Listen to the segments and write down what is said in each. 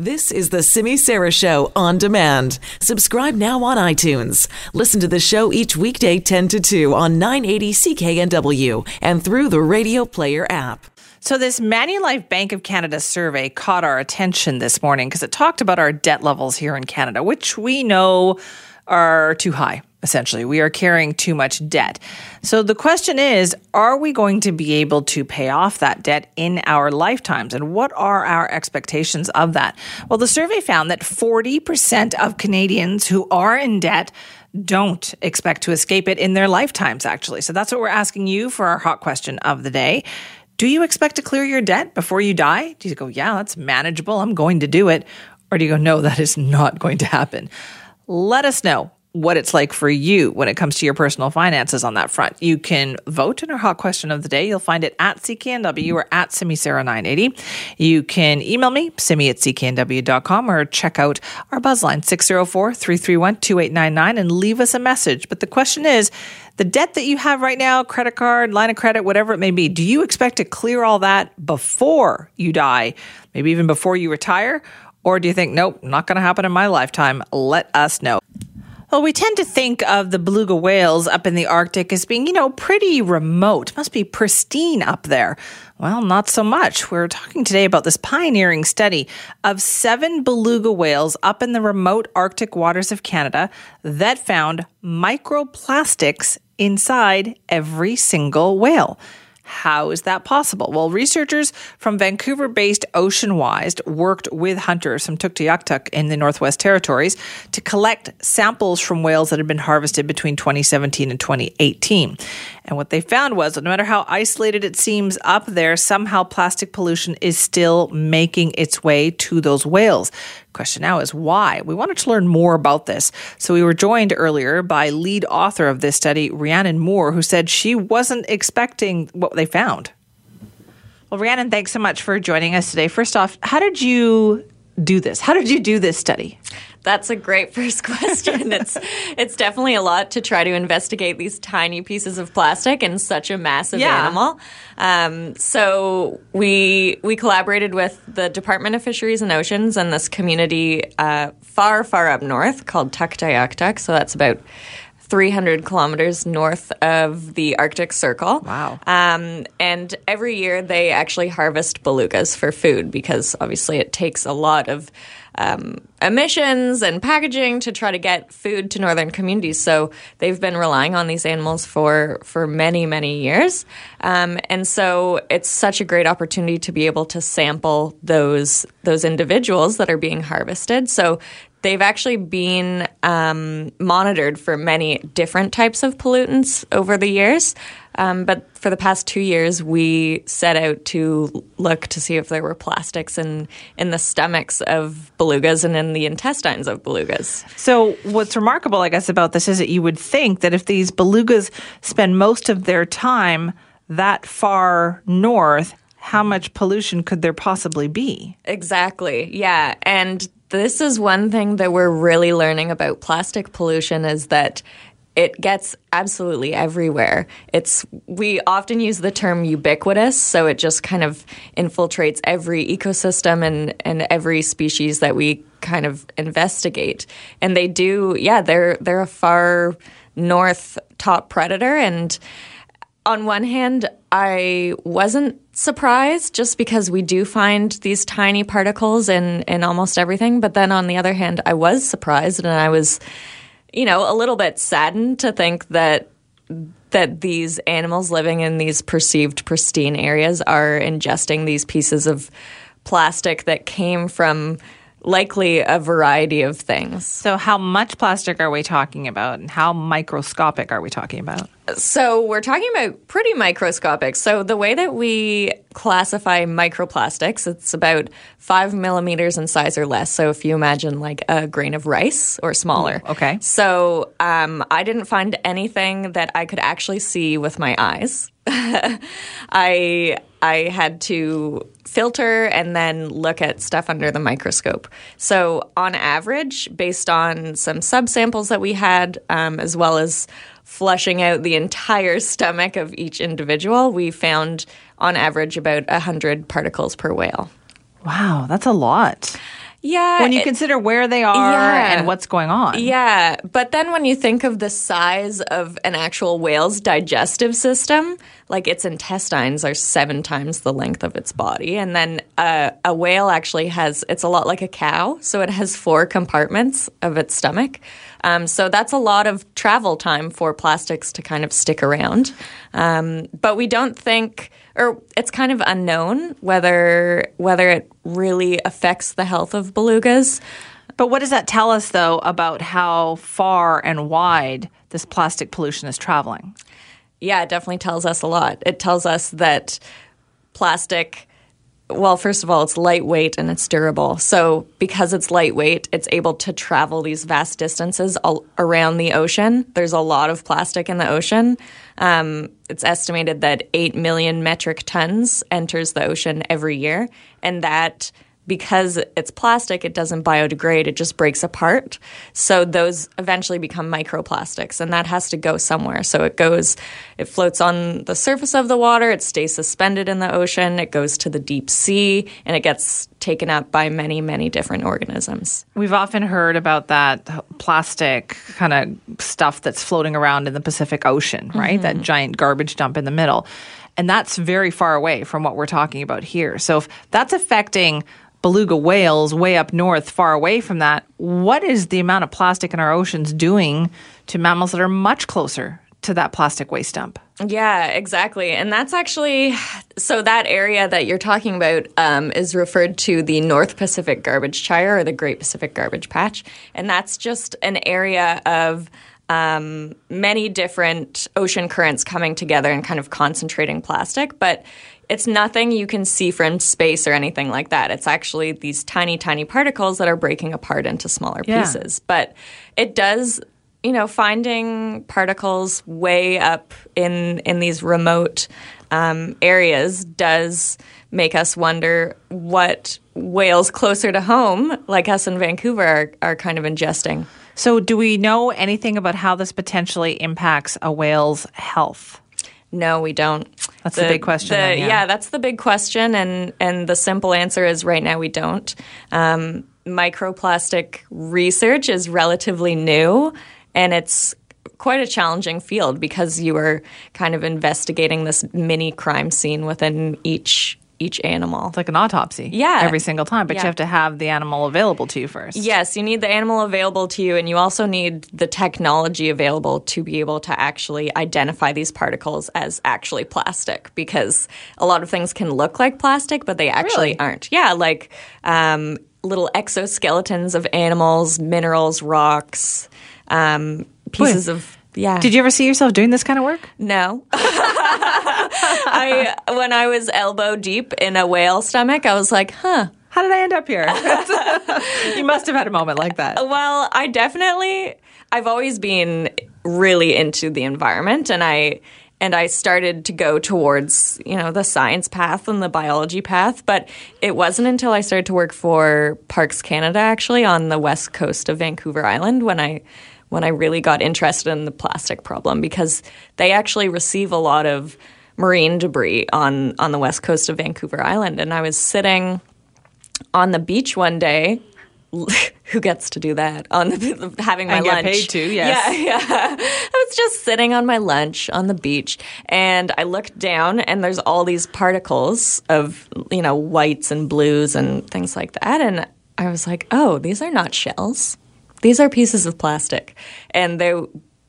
This is the Simi Sara Show on demand. Subscribe now on iTunes. Listen to the show each weekday 10 to 2 on 980 CKNW and through the Radio Player app. So, this Manulife Bank of Canada survey caught our attention this morning because it talked about our debt levels here in Canada, which we know are too high essentially. We are carrying too much debt. So the question is are we going to be able to pay off that debt in our lifetimes? And what are our expectations of that? Well, the survey found that 40% of Canadians who are in debt don't expect to escape it in their lifetimes, actually. So that's what we're asking you for our hot question of the day. Do you expect to clear your debt before you die? Do you go, yeah, that's manageable. I'm going to do it. Or do you go, no, that is not going to happen? Let us know what it's like for you when it comes to your personal finances on that front. You can vote in our hot question of the day. You'll find it at CKNW or at SimiSara980. You can email me, simi at CKNW.com, or check out our buzzline, 604-331-2899, and leave us a message. But the question is, the debt that you have right now, credit card, line of credit, whatever it may be, do you expect to clear all that before you die? Maybe even before you retire? Or do you think, nope, not going to happen in my lifetime? Let us know. Well, we tend to think of the beluga whales up in the Arctic as being, you know, pretty remote. Must be pristine up there. Well, not so much. We're talking today about this pioneering study of seven beluga whales up in the remote Arctic waters of Canada that found microplastics inside every single whale. How is that possible? Well, researchers from Vancouver based Oceanwise worked with hunters from Tuktoyaktuk in the Northwest Territories to collect samples from whales that had been harvested between 2017 and 2018. And what they found was that no matter how isolated it seems up there, somehow plastic pollution is still making its way to those whales. Question now is why? We wanted to learn more about this. So we were joined earlier by lead author of this study, Rhiannon Moore, who said she wasn't expecting what they found. Well, Rhiannon, thanks so much for joining us today. First off, how did you do this? How did you do this study? That's a great first question. it's it's definitely a lot to try to investigate these tiny pieces of plastic in such a massive Yeah. animal. Um, so we we collaborated with the Department of Fisheries and Oceans and this community uh, far far up north called Tuktoyaktuk. So that's about. 300 kilometers north of the Arctic Circle. Wow. Um, and every year they actually harvest belugas for food because obviously it takes a lot of um, emissions and packaging to try to get food to northern communities. So they've been relying on these animals for for many many years, um, and so it's such a great opportunity to be able to sample those those individuals that are being harvested. So they've actually been um, monitored for many different types of pollutants over the years. Um, but for the past two years, we set out to look to see if there were plastics in, in the stomachs of belugas and in the intestines of belugas. So, what's remarkable, I guess, about this is that you would think that if these belugas spend most of their time that far north, how much pollution could there possibly be? Exactly. Yeah. And this is one thing that we're really learning about plastic pollution is that it gets absolutely everywhere. It's we often use the term ubiquitous, so it just kind of infiltrates every ecosystem and and every species that we kind of investigate. And they do, yeah, they're they're a far north top predator and on one hand, I wasn't surprised just because we do find these tiny particles in, in almost everything. But then on the other hand, I was surprised and I was, you know, a little bit saddened to think that that these animals living in these perceived pristine areas are ingesting these pieces of plastic that came from likely a variety of things. So, how much plastic are we talking about, and how microscopic are we talking about? So we're talking about pretty microscopic. So the way that we classify microplastics, it's about five millimeters in size or less. So if you imagine like a grain of rice or smaller. okay. So um, I didn't find anything that I could actually see with my eyes. I I had to filter and then look at stuff under the microscope. So on average, based on some subsamples that we had, um, as well as flushing out the entire stomach of each individual, we found on average about 100 particles per whale. Wow, that's a lot. Yeah. when you it- consider where they are Yeah. and what's going on. Yeah, but then when you think of the size of an actual whale's digestive system, like its intestines are seven times the length of its body, and then uh, a whale actually has it's a lot like a cow, so it has four compartments of its stomach. Um, so that's a lot of travel time for plastics to kind of stick around. Um, but we don't think, or it's kind of unknown whether whether it really affects the health of belugas. But what does that tell us, though, about how far and wide this plastic pollution is traveling? Yeah, it definitely tells us a lot. It tells us that plastic, well, first of all, it's lightweight and it's durable. So, because it's lightweight, it's able to travel these vast distances all around the ocean. There's a lot of plastic in the ocean. Um, it's estimated that 8 million metric tons enters the ocean every year. And that because it's plastic, it doesn't biodegrade, it just breaks apart. So those eventually become microplastics, and that has to go somewhere. So it goes, it floats on the surface of the water, it stays suspended in the ocean, it goes to the deep sea, and it gets taken up by many, many different organisms. We've often heard about that plastic kind of stuff that's floating around in the Pacific Ocean, right? That mm-hmm. giant garbage dump in the middle. And that's very far away from what we're talking about here. So if that's affecting beluga whales way up north, far away from that, what is the amount of plastic in our oceans doing to mammals that are much closer to that plastic waste dump? Yeah, exactly. And that's actually so that area that you're talking about um, is referred to the North Pacific Garbage Gyre or the Great Pacific Garbage Patch. And that's just an area of um, many different ocean currents coming together and kind of concentrating plastic. But it's nothing you can see from space or anything like that. It's actually these tiny, tiny particles that are breaking apart into smaller Yeah. pieces. But it does you know, finding particles way up in in these remote um, areas does make us wonder what whales closer to home, like us in Vancouver, are, are kind of ingesting. So, do we know anything about how this potentially impacts a whale's health? No, we don't. That's the big question the- then, yeah. that's the big question, and and the simple answer is right now we don't. Um, microplastic research is relatively new, and it's quite a challenging field because you are kind of investigating this mini crime scene within each each animal. It's like an autopsy. Yeah. Every single time, but Yeah. you have to have the animal available to you first. Yes, you need the animal available to you, and you also need the technology available to be able to actually identify these particles as actually plastic because a lot of things can look like plastic, but they actually Really? aren't. Yeah, like um, little exoskeletons of animals, minerals, rocks, um, pieces of. Yeah. Did you ever see yourself doing this kind of work? No. I when I was elbow deep in a whale stomach, I was like, huh. How did I end up here? you must have had a moment like that. Well, I definitely I've always been really into the environment and I and I started to go towards, you know, the science path and the biology path, but it wasn't until I started to work for Parks Canada actually on the west coast of Vancouver Island when I when I really got interested in the plastic problem because they actually receive a lot of marine debris on on the west coast of Vancouver Island and I was sitting on the beach one day. Who gets to do that on the, having my And get lunch? paid to, yes. Yeah, yeah. I was just sitting on my lunch on the beach, and I looked down, and there's all these particles of you know whites and blues and things like that, and I was like, oh, these are not shells. These are pieces of plastic, and they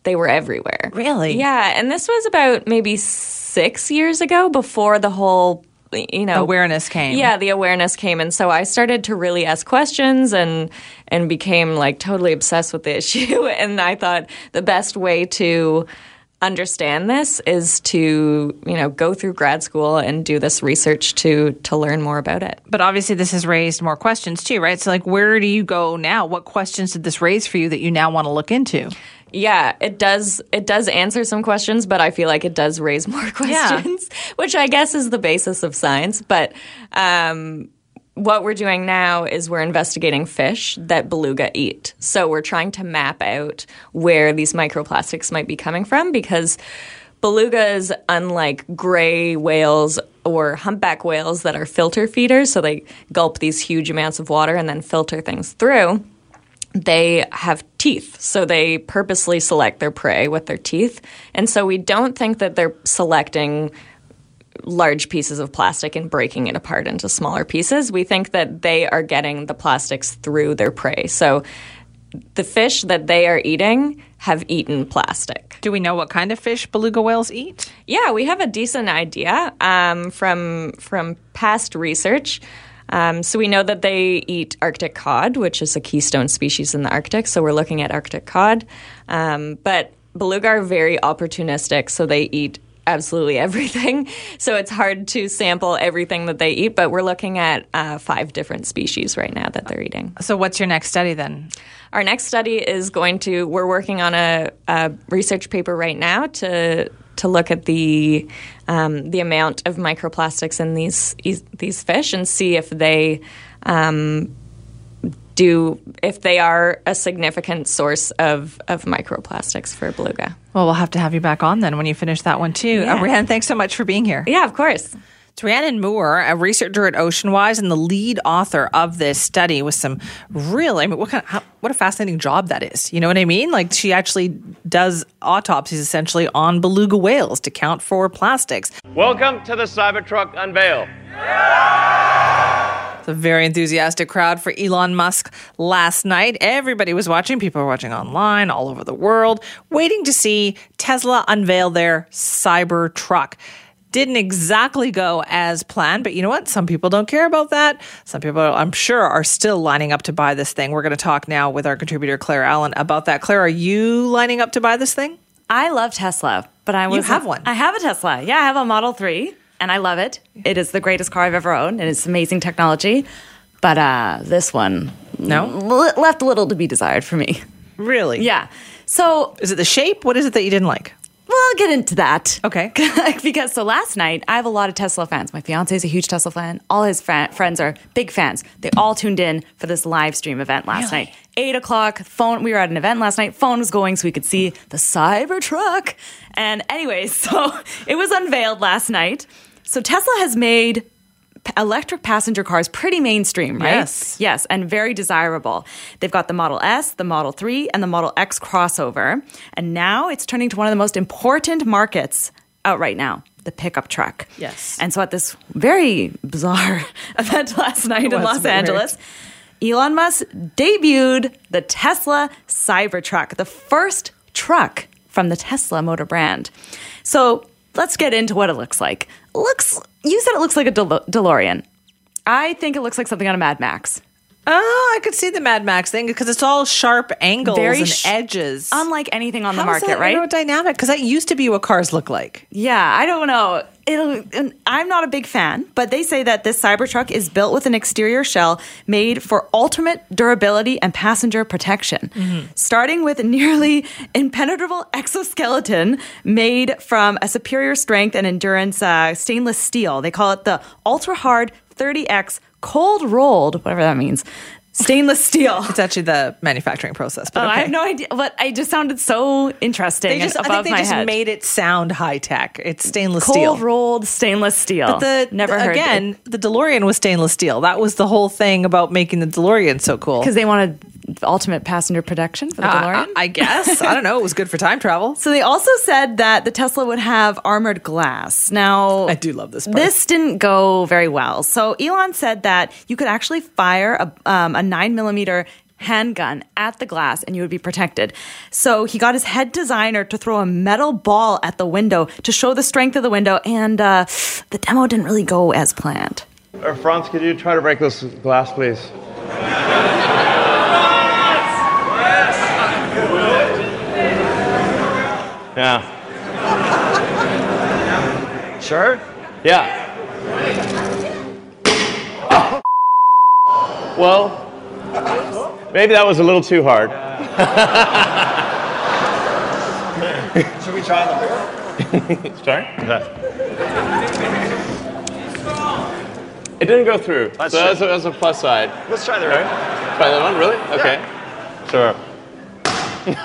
they were everywhere. Really? Yeah, and this was about maybe six years ago, before the whole you know Awareness came. yeah the awareness came and so i started to really ask questions and and became like totally obsessed with the issue and i thought the best way to understand this is to you know go through grad school and do this research to to learn more about it But obviously, this has raised more questions too, right? So, like, where do you go now? What questions did this raise for you that you now want to look into? yeah it does it does answer some questions but i feel like it does raise more questions which i guess is the basis of science but um what we're doing now is we're investigating fish that beluga eat. So we're trying to map out where these microplastics might be coming from because belugas, unlike gray whales or humpback whales that are filter feeders, so they gulp these huge amounts of water and then filter things through, they have teeth. So they purposely select their prey with their teeth. And so we don't think that they're selecting large pieces of plastic and breaking it apart into smaller pieces. We think that they are getting the plastics through their prey. So the fish that they are eating have eaten plastic. Do we know what kind of fish beluga whales eat? Yeah, we have a decent idea um, from from past research. Um, so we know that they eat Arctic cod, which is a keystone species in the Arctic. So we're looking at Arctic cod, um, but beluga are very opportunistic, so they eat absolutely everything. So it's hard to sample everything that they eat, but we're looking at uh, five different species right now that they're eating. So what's your next study then? Our next study is going to, we're working on a, a research paper right now to to look at the um, the amount of microplastics in these these fish and see if they um, do if they are a significant source of of microplastics for beluga. Well, we'll have to have you back on then when you finish that one too. Yeah. Uh, Rhiannon, thanks so much for being here. Yeah, of course. It's Rhiannon Moore, a researcher at Oceanwise and the lead author of this study with some really, I mean, what kind of, how, what a fascinating job that is. You know what I mean? Like she actually does autopsies essentially on beluga whales to count for plastics. Welcome to the Cybertruck unveil. It's a very enthusiastic crowd for Elon Musk last night. Everybody was watching. People were watching online all over the world, waiting to see Tesla unveil their Cybertruck didn't exactly go as planned, but you know what? Some people don't care about that. Some people, I'm sure, are still lining up to buy this thing. We're going to talk now with our contributor, Claire Allen, about that. Claire, are you lining up to buy this thing? I love Tesla, but I was have one. I have a Tesla. Yeah, I have a Model 3 and I love it. It is the greatest car I've ever owned and it's amazing technology. But uh, this one No? l- left little to be desired for me. Really? Yeah. So Is it the shape? What is it that you didn't like? Well, I'll get into that. Okay. because so last night, I have a lot of Tesla fans. My fiance is a huge Tesla fan. All his fr- friends are big fans. They all tuned in for this live stream event last Really? night. Eight o'clock, phone. We were at an event last night. Phone was going so we could see the Cybertruck. And anyway, so it was unveiled last night. So Tesla has made electric passenger cars pretty mainstream, right? Yes. Yes, and very desirable. They've got the Model S, the Model 3, and the Model X crossover. And now it's turning to one of the most important markets out right now the pickup truck. Yes. And so at this very bizarre event last night in Los very Angeles, Elon Musk debuted the Tesla Cybertruck, the first truck from the Tesla motor brand. So let's get into what it looks like. Looks, you said it looks like a Del- DeLorean. I think it looks like something on a Mad Max. Oh, I could see the Mad Max thing because it's all sharp angles Very and sh- edges. Unlike anything on the How is market, that right? aerodynamic? Because that used to be what cars look like. Yeah, I don't know. It'll, I'm not a big fan, but they say that this Cybertruck is built with an exterior shell made for ultimate durability and passenger protection. Starting with a nearly impenetrable exoskeleton made from a superior strength and endurance uh, stainless steel. They call it the ultra hard 30X cold rolled, whatever that means, stainless steel. It's actually the manufacturing process. But Oh, I have no idea, but I just sounded so interesting They just, I think they just head. made it sound high tech. It's stainless cold steel. rolled stainless steel. But the never the- heard again, the DeLorean was stainless steel. That was the whole thing about making the DeLorean so cool. because they wanted ultimate passenger protection for the Uh, DeLorean. I guess. I don't know. It was good for time travel. so they also said that the Tesla would have armored glass. Now, I do love this part. This didn't go very well. So Elon said that you could actually fire a, um, a nine millimeter handgun at the glass and you would be protected. So he got his head designer to throw a metal ball at the window to show the strength of the window, and uh, the demo didn't really go as planned. Uh, Franz, could you try to break this glass, please? Yeah. Sure? Yeah. Well, maybe that was a little too hard. Should we try the door? Sorry? It didn't go through. Let's so that's a, that's a plus side. Let's try the All door. right. Try that one, really? Okay. Sure.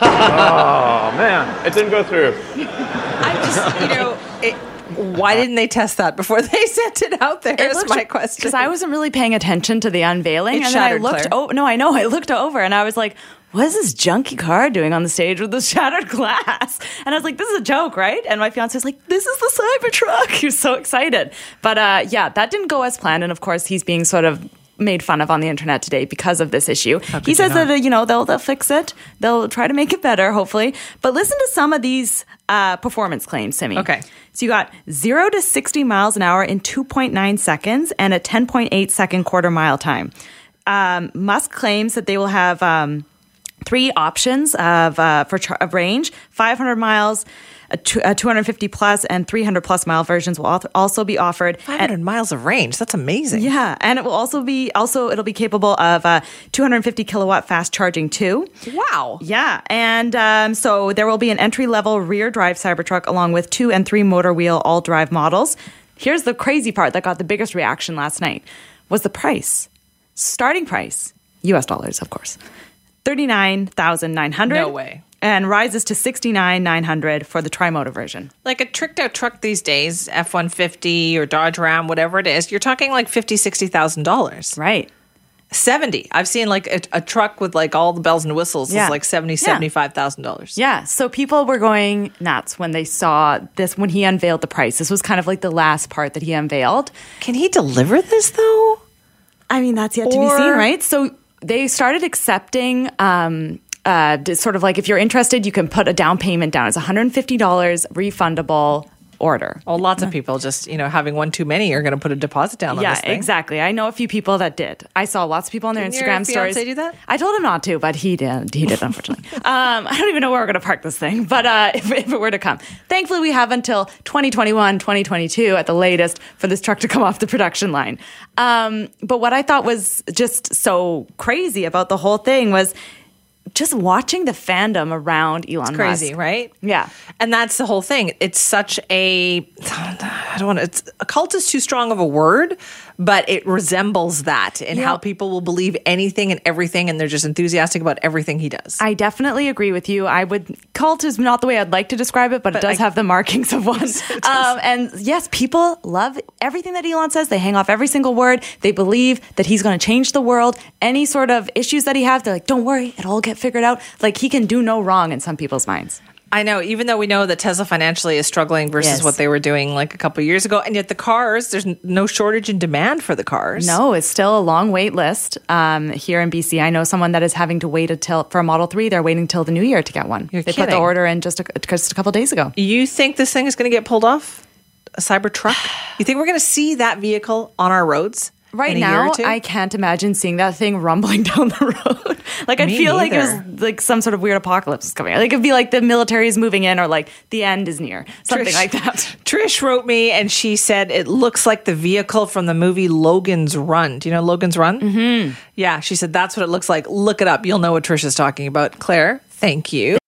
Oh, man. It didn't go through. I just, you know, it, why didn't they test that before they sent it out there? Is my question. Because I wasn't really paying attention to the unveiling, It and then I looked. Claire. Oh no, I know. I looked over, and I was like, "What is this junky car doing on the stage with this shattered glass?" And I was like, "This is a joke, right?" And my fiance was like, "This is the Cybertruck." He was so excited, but uh, yeah, that didn't go as planned, and of course, he's being sort of made fun of on the internet today because of this issue. He says that you know they'll they'll fix it. They'll try to make it better, hopefully. But listen to some of these uh, performance claims, Simi. Okay. So you got zero to 60 miles an hour in 2.9 seconds and a 10.8 second quarter mile time. Um, Musk claims that they will have um, three options of uh, for char- of range: 500 miles, a, tw- a 250 plus, and 300 plus mile versions will also be offered. 500 miles of range. That's amazing. Yeah, and it will also be also it'll be capable of uh, 250 kilowatt fast charging too. Wow. Yeah, and um, so there will be an entry level rear drive Cybertruck along with two and three motor wheel all drive models. Here's the crazy part that got the biggest reaction last night was the price. Starting price, US dollars, of course. 39,900. No way. And rises to 69,900 for the tri-motor version. Like a tricked out truck these days, F 150 or Dodge Ram, whatever it is, you're talking like $50,000, $60,000. Right. 70. I've seen like a, a truck with like all the bells and whistles Yeah. is like 70, Yeah. $75,000. Yeah, so people were going nuts when they saw this when he unveiled the price. This was kind of like the last part that he unveiled. Can he deliver this though? I mean, that's yet to be seen, right? So they started accepting, um, uh, sort of like if you're interested, you can put a down payment down. It's $150 refundable order. Well, lots of people just, you know, having one too many are going to put a deposit down on yeah, this thing. exactly. I know a few people that did. I saw lots of people on their Didn't Instagram stories. do that? I told him not to, but he did. He did, unfortunately. um, I don't even know where we're going to park this thing, but uh, if, if it were to come, thankfully we have until 2021, 2022 at the latest for this truck to come off the production line. Um, but what I thought was just so crazy about the whole thing was just watching the fandom around Elon Crazy, Musk. right? Yeah. And that's the whole thing. It's such a I don't want to it's a cult is too strong of a word, but it resembles that in Yeah. how people will believe anything and everything and they're just enthusiastic about everything he does. I definitely agree with you. I would cult is not the way I'd like to describe it, but, it does I- have the markings of one. um, and yes, people love everything that Elon says. They hang off every single word. They believe that he's going to change the world. Any sort of issues that he has, they're like, "Don't worry, it'll all get figured out." Like he can do no wrong in some people's minds. I know, even though we know that Tesla financially is struggling versus Yes. what they were doing like a couple of years ago, and yet the cars, there's no shortage in demand for the cars. No, it's still a long wait list um, here in BC. I know someone that is having to wait until for a Model Three. They're waiting till the new year to get one. You're they put the order in just a, just a couple days ago. You think this thing is going to get pulled off? A Cybertruck? You think we're going to see that vehicle on our roads? Right in a year or now. I can't imagine seeing that thing rumbling down the road. like I Me feel like neither. there's like some sort of weird apocalypse is coming. Like it'd be like the military is moving in, or like the end is near, something Trish- like that. Trish wrote me and she said it looks like the vehicle from the movie Logan's Run. Do you know Logan's Run? Mm-hmm. Yeah, she said that's what it looks like. Look it up. You'll know what Trish is talking about. Claire, thank you.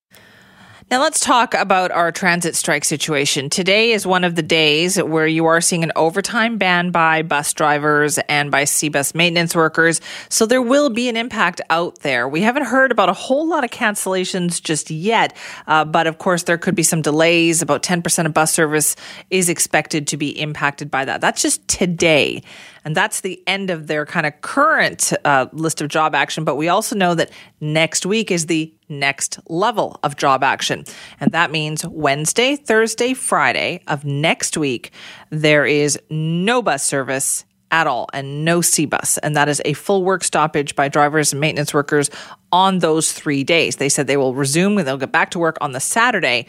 Now let's talk about our transit strike situation. Today is one of the days where you are seeing an overtime ban by bus drivers and by SeaBus maintenance workers. So there will be an impact out there. We haven't heard about a whole lot of cancellations just yet, uh, but of course there could be some delays. About 10% of bus service is expected to be impacted by that. That's just today. And that's the end of their kind of current uh, list of job action. But we also know that next week is the next level of job action. And that means Wednesday, Thursday, Friday of next week, there is no bus service at all and no SeaBus. And that is a full work stoppage by drivers and maintenance workers on those three days. They said they will resume and they'll get back to work on the Saturday.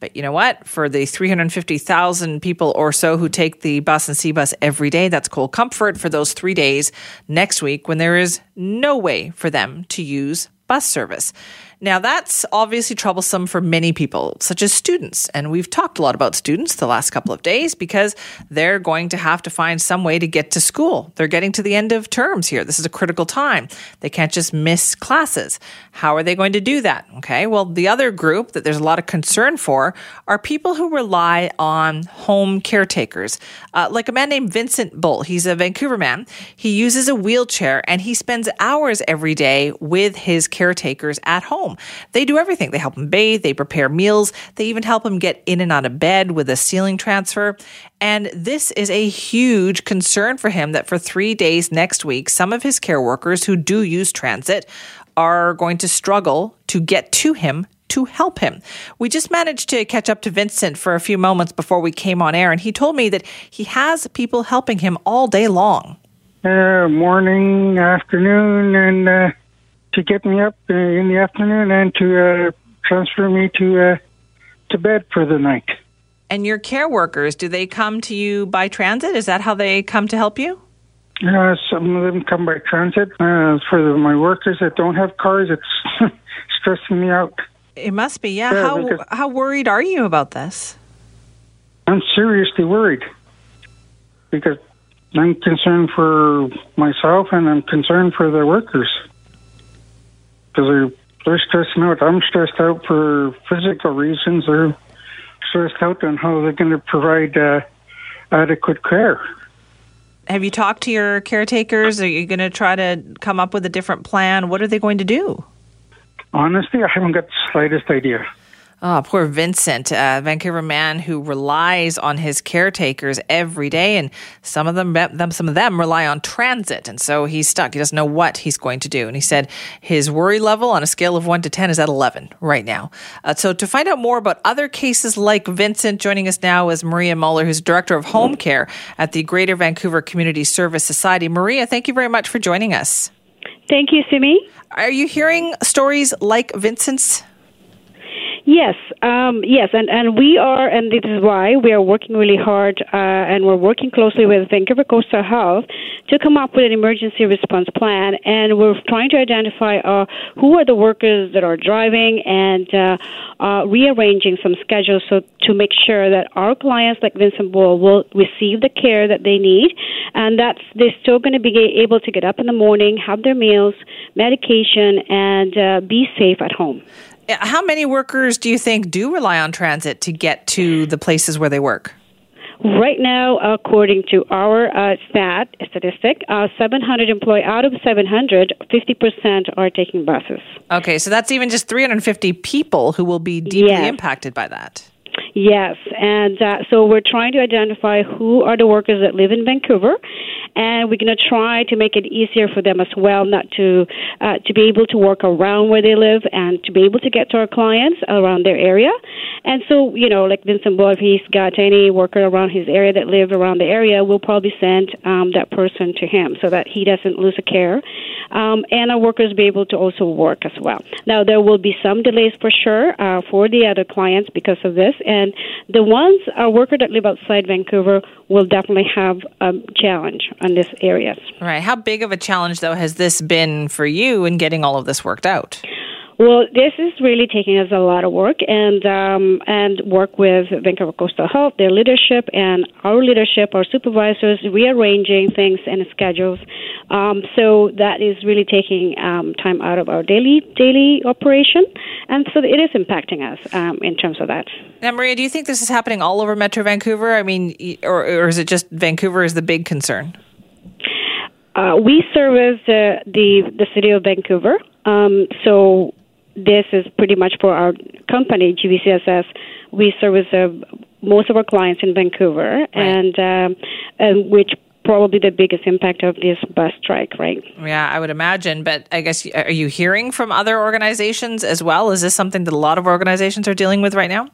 But you know what? For the 350,000 people or so who take the bus and SeaBus every day, that's cold comfort for those three days next week when there is no way for them to use bus service. Now, that's obviously troublesome for many people, such as students. And we've talked a lot about students the last couple of days because they're going to have to find some way to get to school. They're getting to the end of terms here. This is a critical time. They can't just miss classes. How are they going to do that? Okay. Well, the other group that there's a lot of concern for are people who rely on home caretakers, uh, like a man named Vincent Bull. He's a Vancouver man. He uses a wheelchair and he spends hours every day with his caretakers at home. They do everything. They help him bathe, they prepare meals, they even help him get in and out of bed with a ceiling transfer. And this is a huge concern for him that for three days next week, some of his care workers who do use transit are going to struggle to get to him to help him. We just managed to catch up to Vincent for a few moments before we came on air, and he told me that he has people helping him all day long. Uh, morning, afternoon, and uh, to get me up uh, in the afternoon and to uh, transfer me to uh, to bed for the night. And your care workers, do they come to you by transit? Is that how they come to help you? Uh, some of them come by transit. Uh, for the, my workers that don't have cars, it's stressing me out. It must be, yeah. Yeah, how how worried are you about this? I'm seriously worried because I'm concerned for myself and I'm concerned for the workers because they're they're stressing out. I'm stressed out for physical reasons. They're stressed out on how they're going to provide uh, adequate care. Have you talked to your caretakers? Are you going to try to come up with a different plan? What are they going to do? Honestly, I haven't got the slightest idea. Oh, poor Vincent, a Vancouver man who relies on his caretakers every day, and some of them, them, some of them rely on transit, and so he's stuck. He doesn't know what he's going to do, and he said his worry level on a scale of one to ten is at eleven right now. Uh, so, to find out more about other cases like Vincent, joining us now is Maria Muller, who's director of home care at the Greater Vancouver Community Service Society. Maria, thank you very much for joining us. Thank you, Simi. Are you hearing stories like Vincent's? Yes, um, yes, and, and we are, and this is why we are working really hard, uh, and we're working closely with Vancouver Coastal Health to come up with an emergency response plan, and we're trying to identify uh, who are the workers that are driving and uh, uh, rearranging some schedules so to make sure that our clients, like Vincent Bull, will receive the care that they need, and that's they're still going to be able to get up in the morning, have their meals, medication, and uh, be safe at home. How many workers do you think do rely on transit to get to the places where they work? Right now, according to our uh, stat statistic, uh, 700 employee out of 700, 50% are taking buses. Okay, so that's even just 350 people who will be deeply Yes. impacted by that. Yes, and uh, so we're trying to identify who are the workers that live in Vancouver, and we're going to try to make it easier for them as well, not to uh, to be able to work around where they live and to be able to get to our clients around their area. And so, you know, like Vincent Boy, if he's got any worker around his area that live around the area, we'll probably send um, that person to him so that he doesn't lose a care. Um, and our workers be able to also work as well. Now, there will be some delays for sure uh, for the other clients because of this, and the ones our workers that live outside Vancouver will definitely have a challenge on this areas. Right. How big of a challenge, though, has this been for you in getting all of this worked out? Well, this is really taking us a lot of work, and um, and work with Vancouver Coastal Health, their leadership, and our leadership, our supervisors, rearranging things and schedules. Um, so that is really taking um, time out of our daily daily operation, and so it is impacting us um, in terms of that. Now, Maria, do you think this is happening all over Metro Vancouver? I mean, or, or is it just Vancouver is the big concern? Uh, we service uh, the the city of Vancouver, um, so this is pretty much for our company GVCSS. We service uh, most of our clients in Vancouver, and um, and which probably the biggest impact of this bus strike, right? Yeah, I would imagine. But I guess, are you hearing from other organizations as well? Is this something that a lot of organizations are dealing with right now?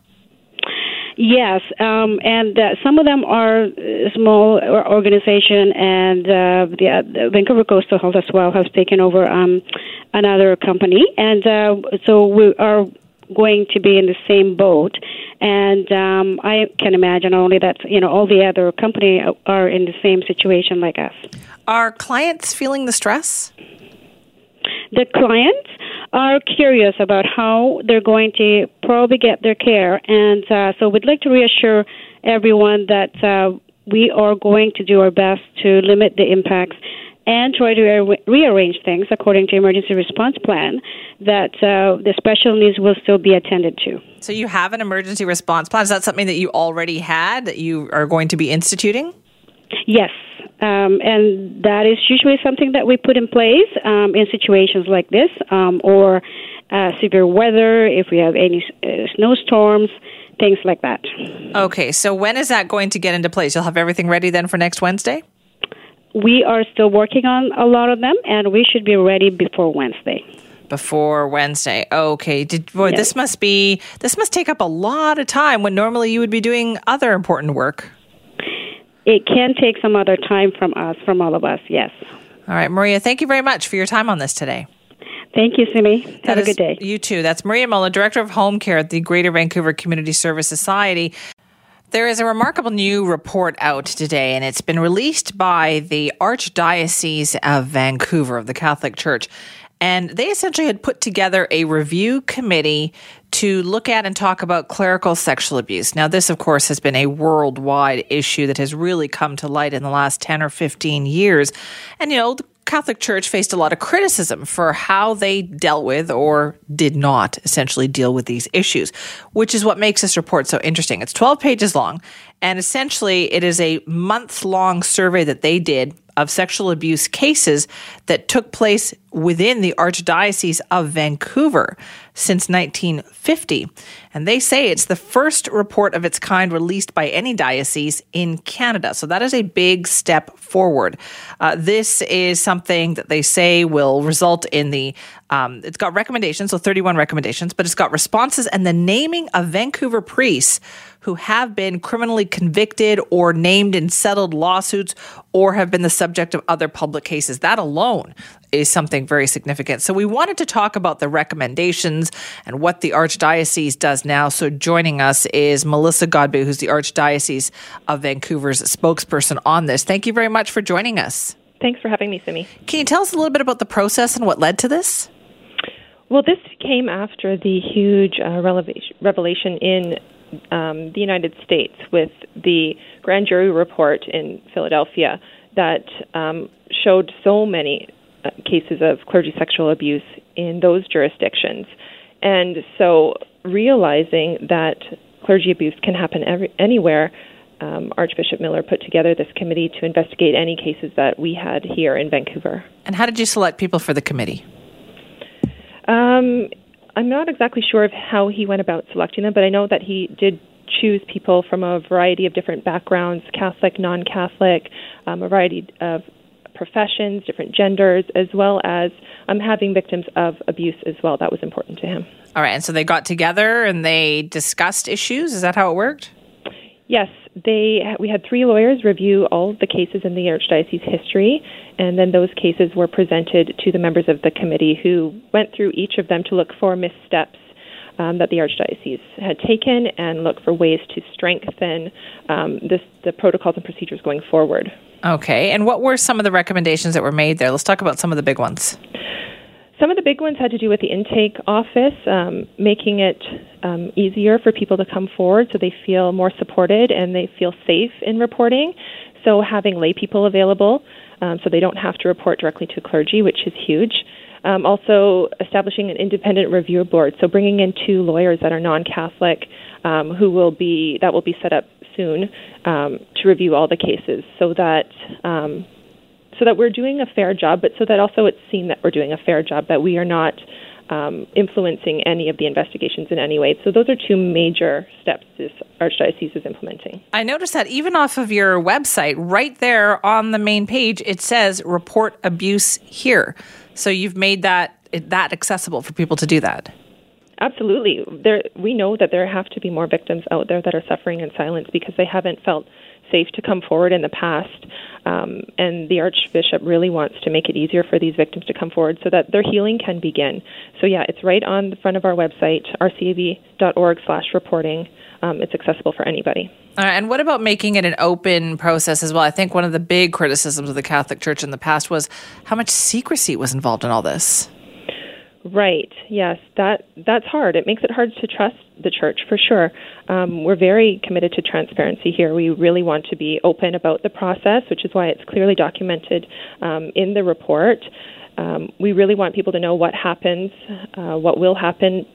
Yes, um, and uh, some of them are uh, small or- organization, and uh, the, uh, Vancouver Coastal Health as well has taken over um, another company, and uh, so we are going to be in the same boat. And um, I can imagine only that you know all the other company are in the same situation like us. Are clients feeling the stress? The clients are curious about how they're going to probably get their care, and uh, so we'd like to reassure everyone that uh, we are going to do our best to limit the impacts and try to re- rearrange things according to emergency response plan that uh, the special needs will still be attended to. So you have an emergency response plan. Is that something that you already had that you are going to be instituting? Yes, um, and that is usually something that we put in place um, in situations like this, um, or uh, severe weather, if we have any uh, snowstorms, things like that. Okay, so when is that going to get into place? You'll have everything ready then for next Wednesday? We are still working on a lot of them, and we should be ready before Wednesday. Before Wednesday. Okay. Did boy, Yes. this must be this must take up a lot of time when normally you would be doing other important work. It can take some other time from us, from all of us, yes. All right, Maria, thank you very much for your time on this today. Thank you, Simi. Have That a good day. You too. That's Maria Mullen, Director of Home Care at the Greater Vancouver Community Service Society. There is a remarkable new report out today, and it's been released by the Archdiocese of Vancouver of the Catholic Church. And they essentially had put together a review committee to look at and talk about clerical sexual abuse. Now, this, of course, has been a worldwide issue that has really come to light in the last 10 or 15 years. And, you know, the Catholic Church faced a lot of criticism for how they dealt with or did not essentially deal with these issues, which is what makes this report so interesting. It's 12 pages long, and essentially it is a month long survey that they did of sexual abuse cases that took place within the Archdiocese of Vancouver since 1950. And they say it's the first report of its kind released by any diocese in Canada. So that is a big step forward. Uh, this is something that they say will result in the, um, it's got recommendations, so 31 recommendations, but it's got responses and the naming of Vancouver priests who have been criminally convicted or named in settled lawsuits or have been the subject of other public cases. That alone is something very significant. So we wanted to talk about the recommendations and what the Archdiocese does now. So joining us is Melissa Godbout, who's the Archdiocese of Vancouver's spokesperson on this. Thank you very much for joining us. Thanks for having me, Simi. Can you tell us a little bit about the process and what led to this? Well, this came after the huge uh, revelation, in um, the United States with the grand jury report in Philadelphia that um, showed so many uh, cases of clergy sexual abuse in those jurisdictions. And so, realizing that clergy abuse can happen every, anywhere, um, Archbishop Miller put together this committee to investigate any cases that we had here in Vancouver. And how did you select people for the committee? Um, I'm not exactly sure of how he went about selecting them, but I know that he did choose people from a variety of different backgrounds Catholic, non Catholic, um, a variety of professions, different genders, as well as um, having victims of abuse as well. That was important to him. All right, and so they got together and they discussed issues. Is that how it worked? Yes, they we had three lawyers review all of the cases in the archdiocese history, and then those cases were presented to the members of the committee, who went through each of them to look for missteps um, that the archdiocese had taken and look for ways to strengthen um, this, the protocols and procedures going forward. Okay, and what were some of the recommendations that were made there? Let's talk about some of the big ones. Some of the big ones had to do with the intake office, um, making it um, easier for people to come forward so they feel more supported and they feel safe in reporting. So, having lay people available um, so they don't have to report directly to clergy, which is huge. Um, also, establishing an independent review board, so bringing in two lawyers that are non-Catholic, um, who will be that will be set up soon um, to review all the cases, so that um, so that we're doing a fair job, but so that also it's seen that we're doing a fair job, that we are not um, influencing any of the investigations in any way. So those are two major steps this archdiocese is implementing. I noticed that even off of your website, right there on the main page, it says report abuse here. So you've made that that accessible for people to do that. Absolutely. There, we know that there have to be more victims out there that are suffering in silence because they haven't felt safe to come forward in the past. Um, and the Archbishop really wants to make it easier for these victims to come forward so that their healing can begin. So, yeah, it's right on the front of our website, rcav.org slash reporting. Um, it's accessible for anybody. And what about making it an open process as well? I think one of the big criticisms of the Catholic Church in the past was how much secrecy was involved in all this. Right. Yes, that that's hard. It makes it hard to trust the church for sure. Um, we're very committed to transparency here. We really want to be open about the process, which is why it's clearly documented um, in the report. Um, we really want people to know what happens, uh, what will happen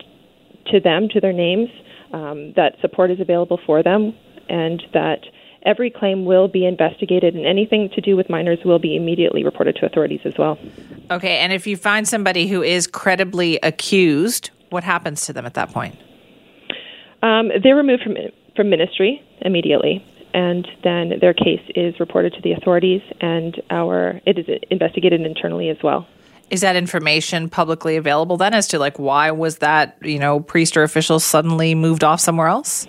to them, to their names, um, that support is available for them, and that every claim will be investigated, and anything to do with minors will be immediately reported to authorities as well. Okay, and if you find somebody who is credibly accused, what happens to them at that point? Um, they're removed from from ministry immediately, and then their case is reported to the authorities, and our it is investigated internally as well. Is that information publicly available then as to like why was that you know priest or official suddenly moved off somewhere else?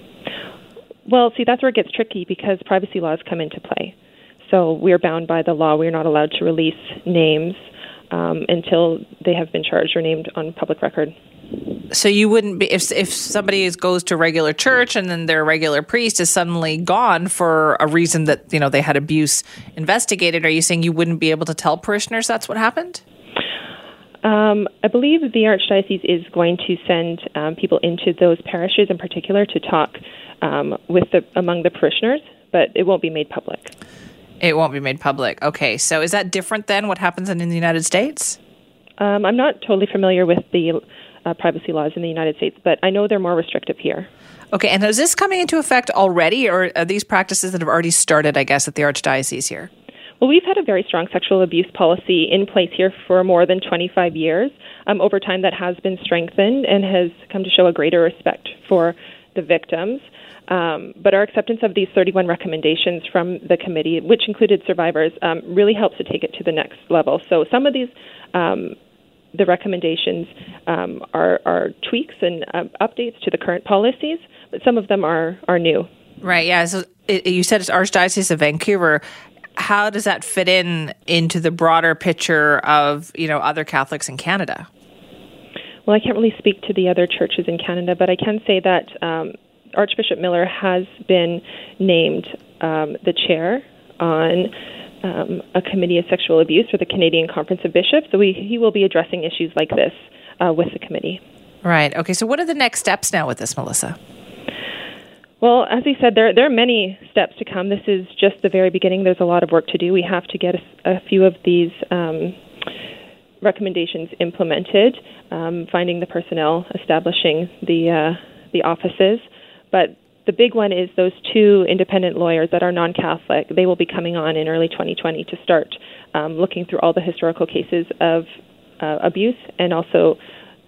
Well, see, that's where it gets tricky because privacy laws come into play. So we're bound by the law. We're not allowed to release names um, until they have been charged or named on public record. So you wouldn't be if if somebody is, goes to regular church and then their regular priest is suddenly gone for a reason that you know they had abuse investigated. Are you saying you wouldn't be able to tell parishioners that's what happened? Um, I believe the archdiocese is going to send um, people into those parishes in particular to talk um, with the among the parishioners, but it won't be made public. It won't be made public. Okay, so is that different than what happens in, the United States? Um, I'm not totally familiar with the uh, privacy laws in the United States, but I know they're more restrictive here. Okay, and is this coming into effect already, or are these practices that have already started, I guess, at the Archdiocese here? Well, we've had a very strong sexual abuse policy in place here for more than 25 years. Um, over time, that has been strengthened and has come to show a greater respect for the victims. Um, but our acceptance of these 31 recommendations from the committee, which included survivors, um, really helps to take it to the next level. So some of these, um, the recommendations um, are, are, tweaks and uh, updates to the current policies, but some of them are, are new. Right. Yeah. So it, you said it's Archdiocese of Vancouver. How does that fit in into the broader picture of you know other Catholics in Canada? Well, I can't really speak to the other churches in Canada, but I can say that um, Archbishop Miller has been named um, the chair on um, a committee of sexual abuse for the Canadian Conference of Bishops. So we, he will be addressing issues like this uh, with the committee. Right. Okay. So what are the next steps now with this, Melissa? Well, as he said, there there are many steps to come. This is just the very beginning. There's a lot of work to do. We have to get a, a few of these um, recommendations implemented, um, finding the personnel, establishing the uh, the offices. But the big one is those two independent lawyers that are non Catholic. They will be coming on in early 2020 to start um, looking through all the historical cases of uh, abuse and also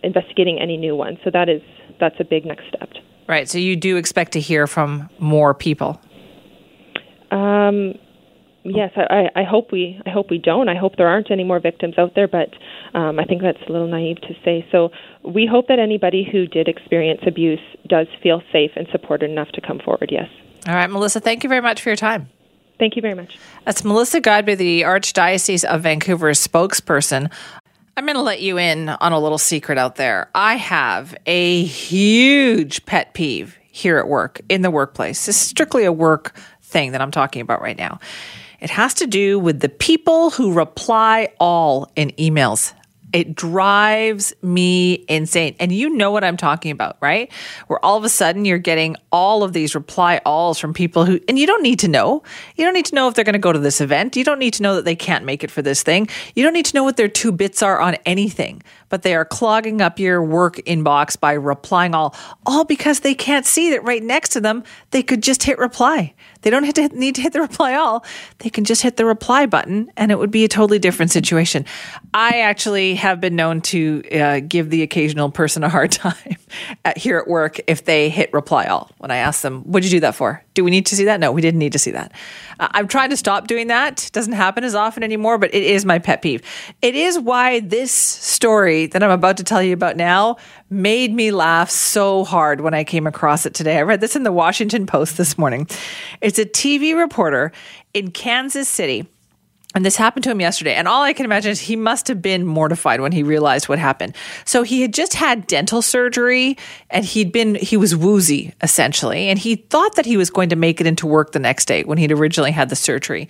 investigating any new ones. So that is that's a big next step. Right. So you do expect to hear from more people. Um, yes, I, I hope we I hope we don't. I hope there aren't any more victims out there, but um, I think that's a little naive to say. So we hope that anybody who did experience abuse does feel safe and supported enough to come forward. Yes. All right, Melissa. Thank you very much for your time. Thank you very much. That's Melissa Godbout, the Archdiocese of Vancouver spokesperson. I'm going to let you in on a little secret out there. I have a huge pet peeve here at work, in the workplace. It's strictly a work thing that I'm talking about right now. It has to do with the people who reply all in emails. It drives me insane. And you know what I'm talking about, right? Where all of a sudden you're getting all of these reply alls from people who, and you don't need to know. You don't need to know if they're going to go to this event. You don't need to know that they can't make it for this thing. You don't need to know what their two bits are on anything, but they are clogging up your work inbox by replying all, all because they can't see that right next to them, they could just hit reply. They don't to need to hit the reply all. They can just hit the reply button and it would be a totally different situation. I actually have been known to uh, give the occasional person a hard time at, here at work if they hit reply all. When I ask them, what'd you do that for? Do we need to see that? No, we didn't need to see that. Uh, I'm trying to stop doing that. Doesn't happen as often anymore, but it is my pet peeve. It is why this story that I'm about to tell you about now made me laugh so hard when I came across it today. I read this in the Washington Post this morning. It's a TV reporter in Kansas City and this happened to him yesterday. And all I can imagine is he must have been mortified when he realized what happened. So he had just had dental surgery and he'd been, he was woozy essentially. And he thought that he was going to make it into work the next day when he'd originally had the surgery.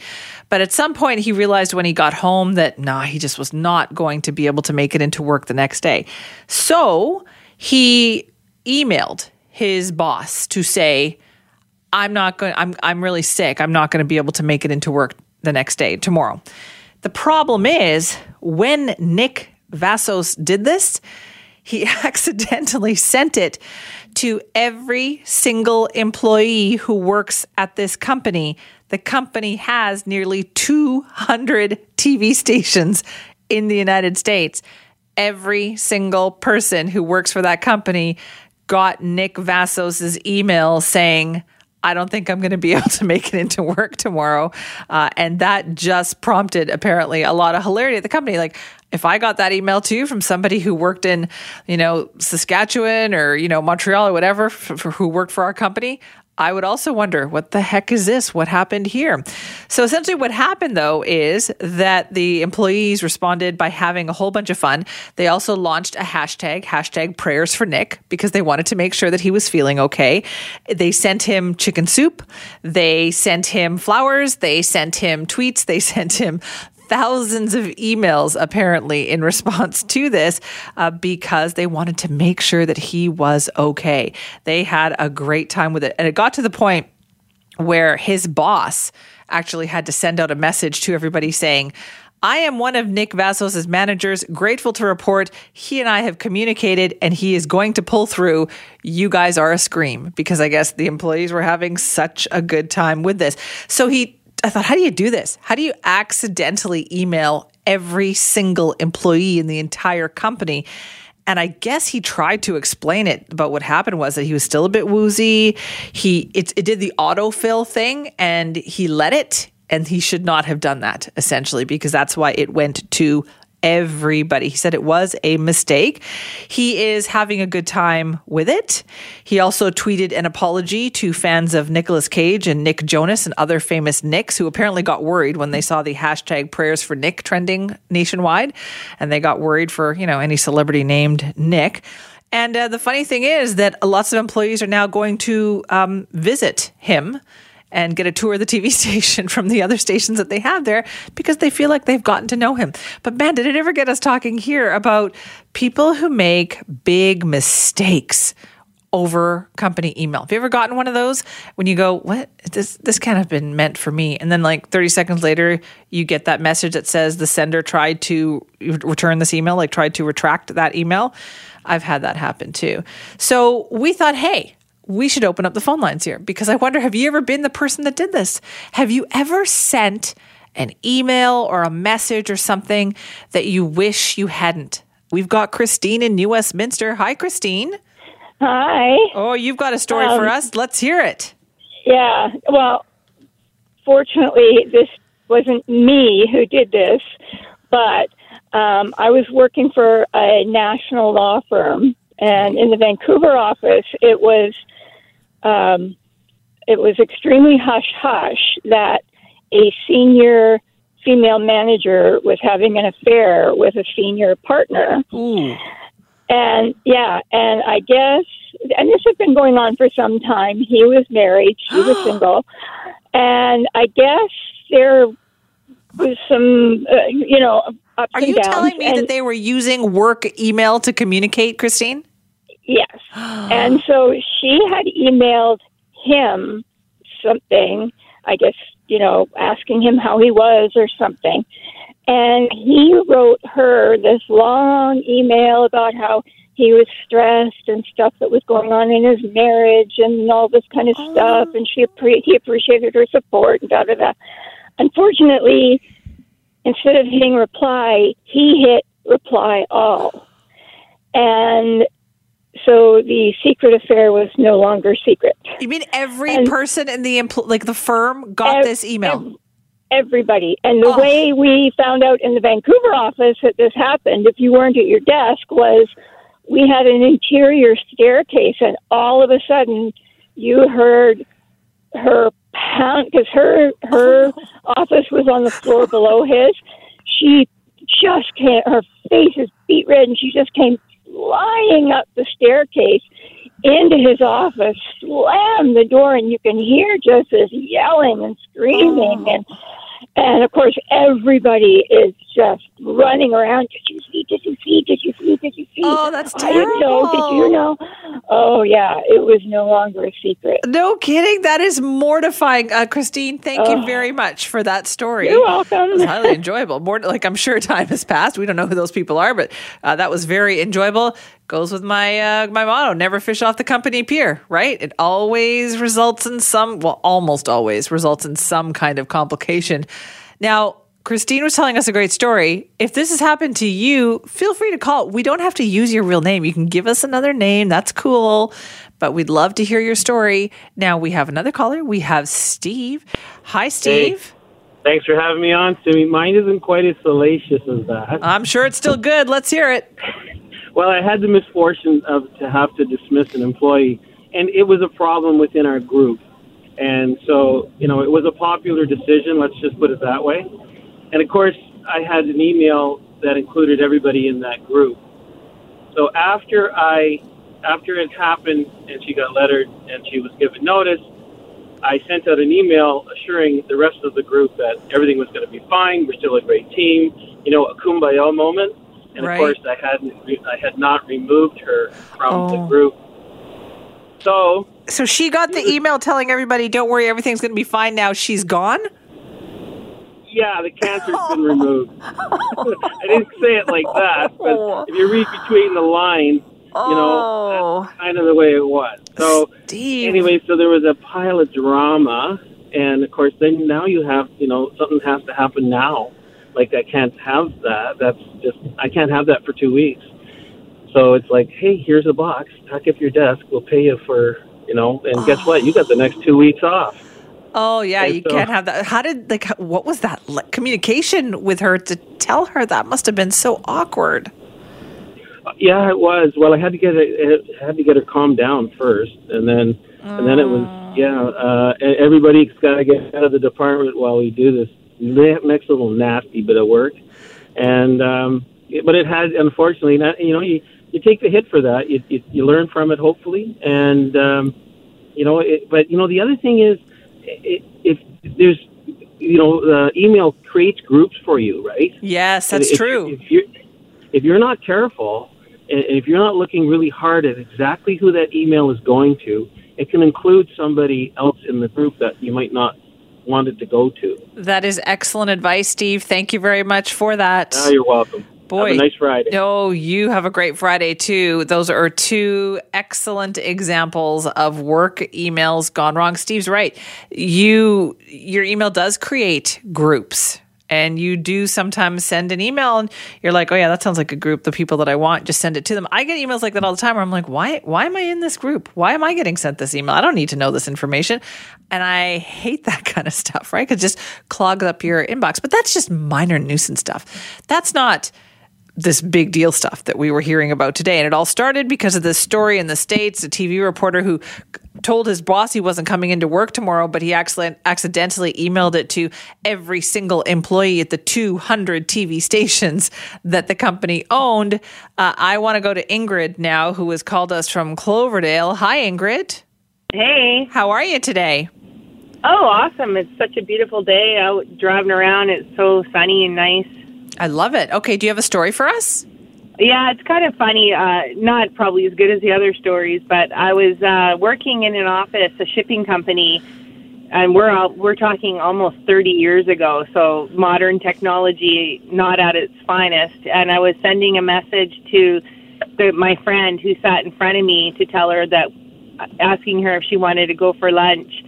But at some point he realized when he got home that, nah, he just was not going to be able to make it into work the next day. So he emailed his boss to say, I'm not going, I'm, I'm really sick. I'm not going to be able to make it into work the next day, tomorrow. The problem is when Nick Vassos did this, he accidentally sent it to every single employee who works at this company. The company has nearly 200 TV stations in the United States. Every single person who works for that company got Nick Vassos's email saying, I don't think I'm going to be able to make it into work tomorrow. Uh, and that just prompted apparently a lot of hilarity at the company. Like, if I got that email too from somebody who worked in, you know, Saskatchewan or, you know, Montreal or whatever, for, for who worked for our company, I would also wonder what the heck is this? What happened here? So essentially, what happened though is that the employees responded by having a whole bunch of fun. They also launched a hashtag, hashtag prayers for Nick, because they wanted to make sure that he was feeling okay. They sent him chicken soup. They sent him flowers. They sent him tweets. They sent him thousands of emails apparently in response to this uh, because they wanted to make sure that he was okay. They had a great time with it. And it got to the point where his boss actually had to send out a message to everybody saying, I am one of Nick Vassos' managers. Grateful to report he and I have communicated and he is going to pull through. You guys are a scream because I guess the employees were having such a good time with this. So he I thought, how do you do this? How do you accidentally email every single employee in the entire company? And I guess he tried to explain it, but what happened was that he was still a bit woozy. He it, it did the autofill thing and he let it and he should not have done that essentially because that's why it went to everybody. He said it was a mistake. He is having a good time with it. He also tweeted an apology to fans of Nicolas Cage and Nick Jonas and other famous Nicks who apparently got worried when they saw the hashtag prayers for Nick trending nationwide. And they got worried for, you know, any celebrity named Nick. And uh, the funny thing is that lots of employees are now going to um, visit him and get a tour of the TV station from the other stations that they have there because they feel like they've gotten to know him. But man, did it ever get us talking here about people who make big mistakes over company email. Have you ever gotten one of those when you go, "What? This this can't have been meant for me." And then like 30 seconds later, you get that message that says the sender tried to return this email, like tried to retract that email. I've had that happen too. So, we thought, "Hey, we should open up the phone lines here because I wonder have you ever been the person that did this? Have you ever sent an email or a message or something that you wish you hadn't? We've got Christine in New Westminster. Hi, Christine. Hi. Oh, you've got a story um, for us. Let's hear it. Yeah. Well, fortunately, this wasn't me who did this, but um, I was working for a national law firm. And in the Vancouver office, it was um, it was extremely hush hush that a senior female manager was having an affair with a senior partner. And yeah, and I guess, and this had been going on for some time. He was married, she was single. And I guess there was some, uh, you know, ups Are and you downs. telling me and, that they were using work email to communicate, Christine? Yes. and so she had emailed him something, I guess, you know, asking him how he was or something. And he wrote her this long email about how he was stressed and stuff that was going on in his marriage and all this kind of Oh. stuff. And she appre- he appreciated her support and da da da. Unfortunately, instead of hitting reply, he hit reply all. And so the secret affair was no longer secret. You mean every And- person in the empl- like the firm got Ev- this email? ev- everybody. And the Oh. way we found out in the Vancouver office that this happened, if you weren't at your desk, was we had an interior staircase, and all of a sudden you heard her pound because her her office was on the floor below his. She just came. Her face is beet red, and she just came flying up the staircase into his office, slammed the door, and you can hear just this yelling and screaming, oh. and and of course everybody is just running around. Did you see? Did you see? Did you see? Did you see? Oh, that's I didn't know. Did you know? Oh yeah, it was no longer a secret. No kidding. That is mortifying. Uh, Christine, thank you very much for that story. You're welcome. It was highly enjoyable. More like I'm sure time has passed. We don't know who those people are, but uh, that was very enjoyable. Goes with my uh, my motto: never fish off the company pier. Right? It always results in some. Well, almost always results in some kind of complication. Now, Christine was telling us a great story. If this has happened to you, feel free to call. We don't have to use your real name. You can give us another name. That's cool. But we'd love to hear your story. Now we have another caller. We have Steve. Hi, Steve. Thanks for having me on, Simi. Mine isn't quite as salacious as that. I'm sure it's still good. Let's hear it. Well, I had the misfortune of to have to dismiss an employee, and it was a problem within our group. And so, you know, it was a popular decision. Let's just put it that way. And of course, I had an email that included everybody in that group. So after I, after it happened, and she got lettered, and she was given notice, I sent out an email assuring the rest of the group that everything was going to be fine. We're still a great team. You know, a kumbaya moment. And Right. of course, I hadn't, I had not removed her from the Oh. group. So So she got the email telling everybody, "Don't worry, everything's going to be fine now." She's gone. Yeah, the cancer's been removed. I didn't say it like that, but oh. if you read between the lines, you know, oh. that's kind of the way it was. So anyway, so there was a pile of drama, and of course, then now you have, you know, something has to happen now. Like I can't have that. That's just I can't have that for two weeks. So it's like, hey, here's a box. Pack up your desk. We'll pay you for, you know, and guess what? You got the next two weeks off. Oh yeah, And you so- can't have that. How did like what was that like, communication with her to tell her that must have been so awkward. Yeah, it was. Well, I had to get it. I had to get her calmed down first, and then and then it was yeah. Uh, everybody's got to get out of the department while we do this ne- next little nasty bit of work, and um, but it had unfortunately not. You know, you you take the hit for that. You you, you learn from it hopefully, and um, you know. It, but you know, the other thing is, if there's you know, the email creates groups for you, right? Yes, that's if- true. If you're, if you're not careful, and if you're not looking really hard at exactly who that email is going to, it can include somebody else in the group that you might not want it to go to. That is excellent advice, Steve. Thank you very much for that. Ah, you're welcome. Boy, Have a nice Friday. No, you have a great Friday too. Those are two excellent examples of work emails gone wrong. Steve's right. You your email does create groups. And you do sometimes send an email and you're like, oh yeah, that sounds like a group. The people that I want, just send it to them. I get emails like that all the time where I'm like, why why am I in this group? Why am I getting sent this email? I don't need to know this information. And I hate that kind of stuff, right? Because just clogs up your inbox. But that's just minor nuisance stuff. That's not this big deal stuff that we were hearing about today. And it all started because of this story in the States, a TV reporter who told his boss he wasn't coming into work tomorrow, but he accident- accidentally emailed it to every single employee at the 200 TV stations that the company owned. Uh, I want to go to Ingrid now, who has called us from Cloverdale. Hi, Ingrid. Hey. How are you today? Oh, awesome. It's such a beautiful day out driving around. It's so sunny and nice. I love it. Okay, do you have a story for us? Yeah, it's kind of funny. Uh, not probably as good as the other stories, but I was uh, working in an office, a shipping company, and we're all, we're talking almost 30 years ago. So modern technology not at its finest. And I was sending a message to the, my friend who sat in front of me to tell her that, asking her if she wanted to go for lunch.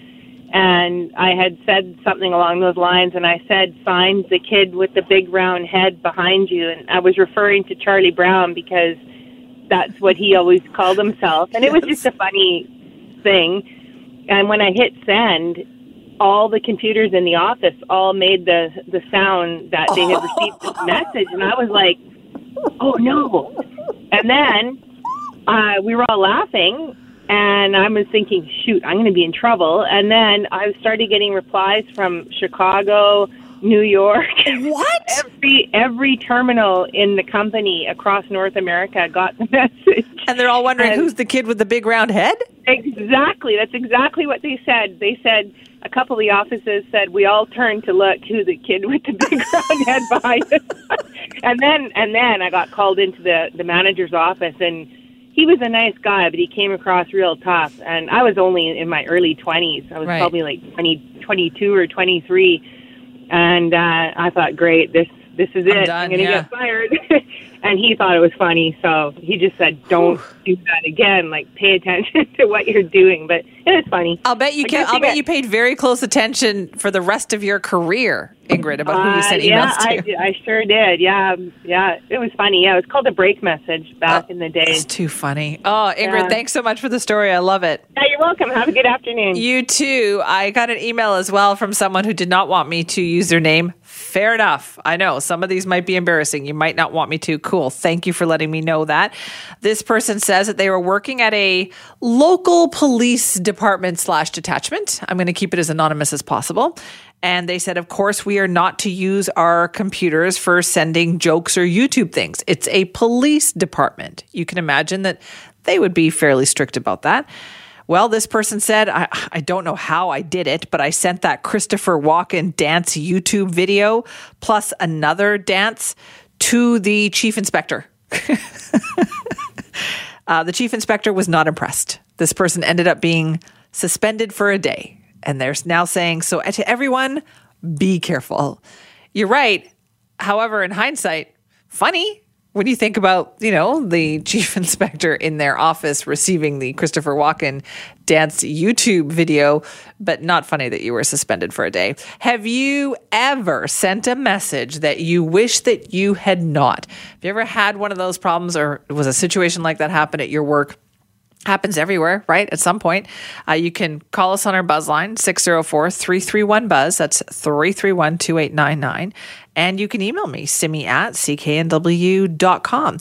And I had said something along those lines, and I said, "Find the kid with the big round head behind you." And I was referring to Charlie Brown because that's what he always called himself, and it was just a funny thing. And when I hit send, all the computers in the office all made the the sound that they had received this message, and I was like, "Oh no!" And then uh, we were all laughing, and I was thinking, "Shoot, I'm going to be in trouble." And then I started getting replies from Chicago, New York. What? every every terminal in the company across North America got the message. And they're all wondering And- who's the kid with the big round head? Exactly. That's exactly what they said. They said a couple of the offices said we all turned to look who the kid with the big round head behind us. and then and then I got called into the the manager's office and he was a nice guy, but he came across real tough. And I was only in my early 20s. I was Right. probably like 20, 22 or 23. And uh, I thought, great, this this is I'm it. done, I'm going to yeah. get fired. and he thought it was funny, so he just said, "Don't do that again. Like, pay attention to what you're doing." But it was funny. I'll bet you can. I'll bet you paid very close attention for the rest of your career, Ingrid, about who you Uh, sent yeah, emails to. I, I sure did. Yeah, um, yeah, it was funny. Yeah, it was called a break message back in the day. It's too funny. Oh, Ingrid, Yeah. thanks so much for the story. I love it. Yeah, you're welcome. Have a good afternoon. You too. I got an email as well from someone who did not want me to use their name. Fair enough. I know some of these might be embarrassing. You might not want me to. Cool. Thank you for letting me know that. This person says that they were working at a local police department slash detachment. I'm going to keep it as anonymous as possible. And they said, of course, we are not to use our computers for sending jokes or YouTube things. It's a police department. You can imagine that they would be fairly strict about that. Well, this person said, I, I don't know how I did it, but I sent that Christopher Walken dance YouTube video plus another dance to the chief inspector. uh, the chief inspector was not impressed. This person ended up being suspended for a day. And they're now saying, so to everyone, be careful. You're right. However, in hindsight, funny when you think about, you know, the chief inspector in their office receiving the Christopher Walken dance YouTube video, but not funny that you were suspended for a day. Have you ever sent a message that you wish that you had not? Have you ever had one of those problems or was a situation like that happen at your work? Happens everywhere, right? At some point, uh, you can call us on our buzz line 604 331 Buzz. That's 331 2899. And you can email me, simi at cknw.com.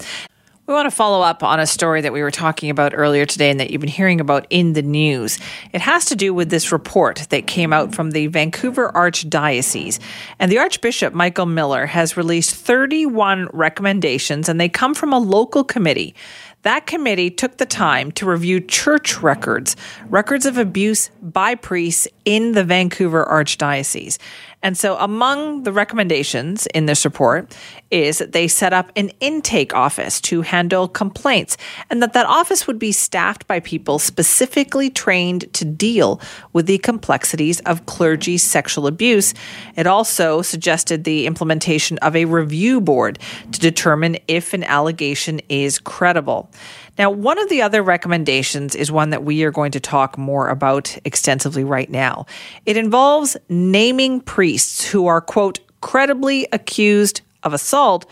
We want to follow up on a story that we were talking about earlier today and that you've been hearing about in the news. It has to do with this report that came out from the Vancouver Archdiocese. And the Archbishop, Michael Miller, has released 31 recommendations, and they come from a local committee. That committee took the time to review church records, records of abuse by priests in the Vancouver Archdiocese. And so, among the recommendations in this report is that they set up an intake office to handle complaints, and that that office would be staffed by people specifically trained to deal with the complexities of clergy sexual abuse. It also suggested the implementation of a review board to determine if an allegation is credible. Now, one of the other recommendations is one that we are going to talk more about extensively right now. It involves naming priests who are, quote, credibly accused of assault,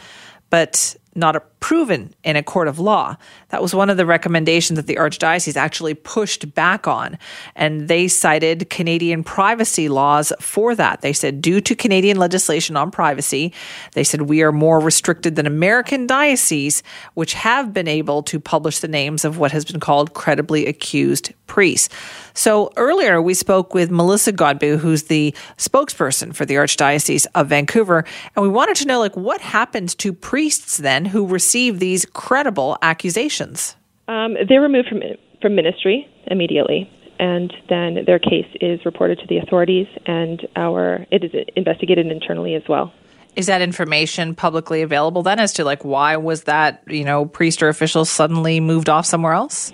but not proven in a court of law. That was one of the recommendations that the Archdiocese actually pushed back on. And they cited Canadian privacy laws for that. They said, due to Canadian legislation on privacy, they said we are more restricted than American dioceses, which have been able to publish the names of what has been called credibly accused priests. So earlier we spoke with Melissa Godbout, who's the spokesperson for the Archdiocese of Vancouver, and we wanted to know like what happens to priests then who receive these credible accusations. Um, they're removed from from ministry immediately, and then their case is reported to the authorities, and our it is investigated internally as well. Is that information publicly available then as to like why was that, you know, priest or official suddenly moved off somewhere else?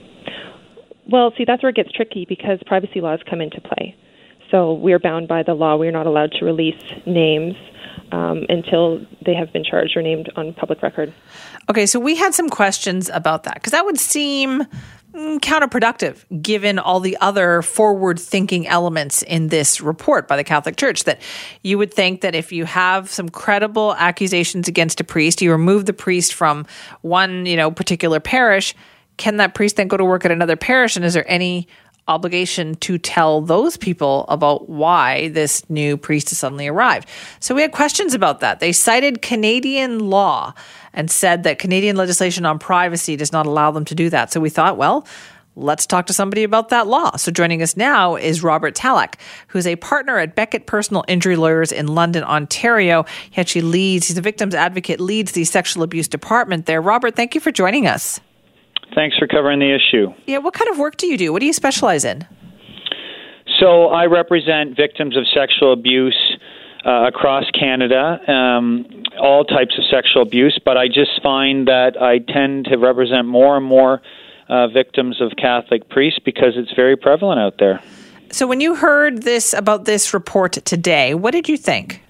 Well, see, that's where it gets tricky because privacy laws come into play. So we're bound by the law. We're not allowed to release names um, until they have been charged or named on public record. Okay, so we had some questions about that because that would seem mm, counterproductive given all the other forward thinking elements in this report by the Catholic Church. That you would think that if you have some credible accusations against a priest, you remove the priest from one, you know, particular parish, can that priest then go to work at another parish? And is there any obligation to tell those people about why this new priest has suddenly arrived. So we had questions about that. They cited Canadian law and said that Canadian legislation on privacy does not allow them to do that. So we thought, well, let's talk to somebody about that law. So joining us now is Robert Talach, who's a partner at Beckett Personal Injury Lawyers in London, Ontario. He actually leads, he's a victim's advocate, leads the sexual abuse department there. Robert, thank you for joining us. Thanks for covering the issue. Yeah, what kind of work do you do? What do you specialize in? So I represent victims of sexual abuse uh, across Canada, um, all types of sexual abuse, but I just find that I tend to represent more and more uh, victims of Catholic priests because it's very prevalent out there. So, when you heard this about this report today, what did you think?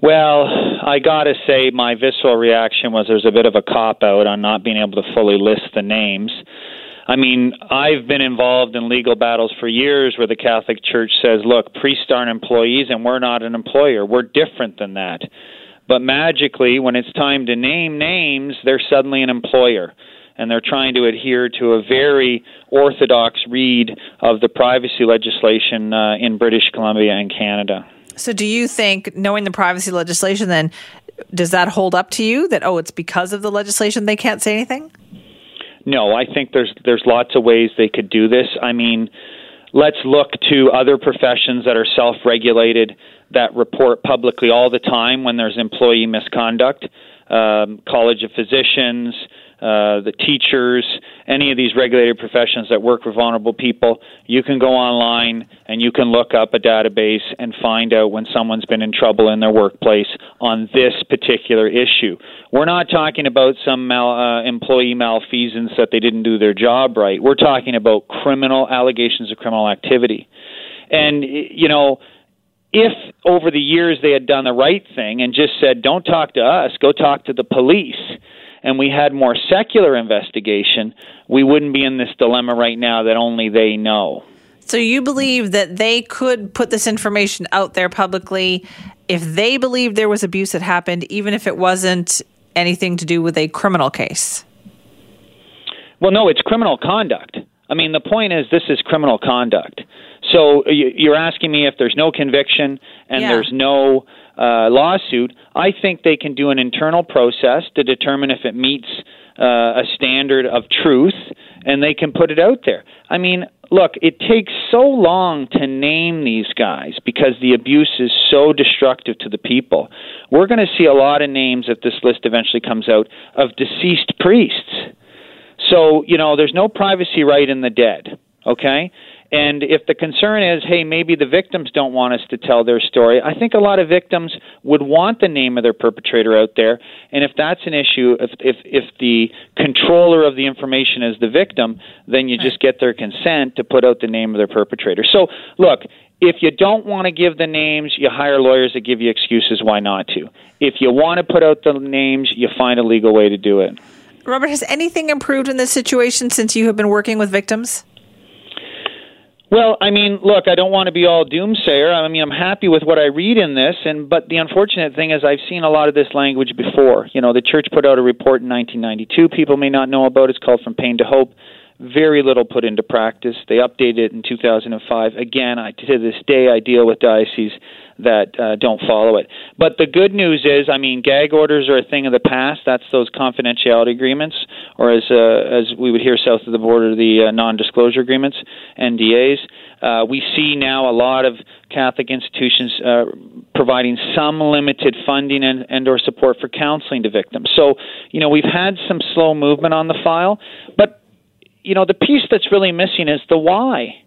Well, I got to say, my visceral reaction was there's a bit of a cop out on not being able to fully list the names. I mean, I've been involved in legal battles for years where the Catholic Church says, look, priests aren't employees and we're not an employer. We're different than that. But magically, when it's time to name names, they're suddenly an employer. And they're trying to adhere to a very orthodox read of the privacy legislation uh, in British Columbia and Canada. So, do you think, knowing the privacy legislation, then does that hold up to you that oh, it's because of the legislation they can't say anything? No, I think there's there's lots of ways they could do this. I mean, let's look to other professions that are self-regulated that report publicly all the time when there's employee misconduct. Um, College of Physicians, uh, the teachers, any of these regulated professions that work with vulnerable people, you can go online and you can look up a database and find out when someone's been in trouble in their workplace on this particular issue. We're not talking about some mal, uh, employee malfeasance that they didn't do their job right. We're talking about criminal allegations of criminal activity. And, you know, if over the years they had done the right thing and just said, don't talk to us, go talk to the police and we had more secular investigation, we wouldn't be in this dilemma right now that only they know. So you believe that they could put this information out there publicly if they believed there was abuse that happened, even if it wasn't anything to do with a criminal case? Well, no, it's criminal conduct. I mean, the point is this is criminal conduct. So you're asking me if there's no conviction and yeah. there's no uh, lawsuit, I think they can do an internal process to determine if it meets uh, a standard of truth, and they can put it out there. I mean, look, it takes so long to name these guys because the abuse is so destructive to the people. We're going to see a lot of names if this list eventually comes out of deceased priests. So, you know, there's no privacy right in the dead, okay? And if the concern is, hey, maybe the victims don't want us to tell their story, I think a lot of victims would want the name of their perpetrator out there. And if that's an issue, if if if the controller of the information is the victim, then you just get their consent to put out the name of their perpetrator. So, look, if you don't want to give the names, you hire lawyers that give you excuses why not to. If you want to put out the names, you find a legal way to do it. Robert, has anything improved in this situation since you have been working with victims? Well, I mean, look, I don't want to be all doomsayer. I mean, I'm happy with what I read in this, and but the unfortunate thing is I've seen a lot of this language before. You know, the church put out a report in 1992. People may not know about. It. It's called From Pain to Hope. Very little put into practice. They updated it in 2005. Again, I, to this day, I deal with dioceses that uh, don't follow it. But the good news is, I mean, gag orders are a thing of the past. That's those confidentiality agreements, or as uh, as we would hear south of the border, the uh, non-disclosure agreements, NDAs. Uh, we see now a lot of Catholic institutions uh, providing some limited funding and, and or support for counseling to victims. So, you know, we've had some slow movement on the file, but you know, the piece that's really missing is the why.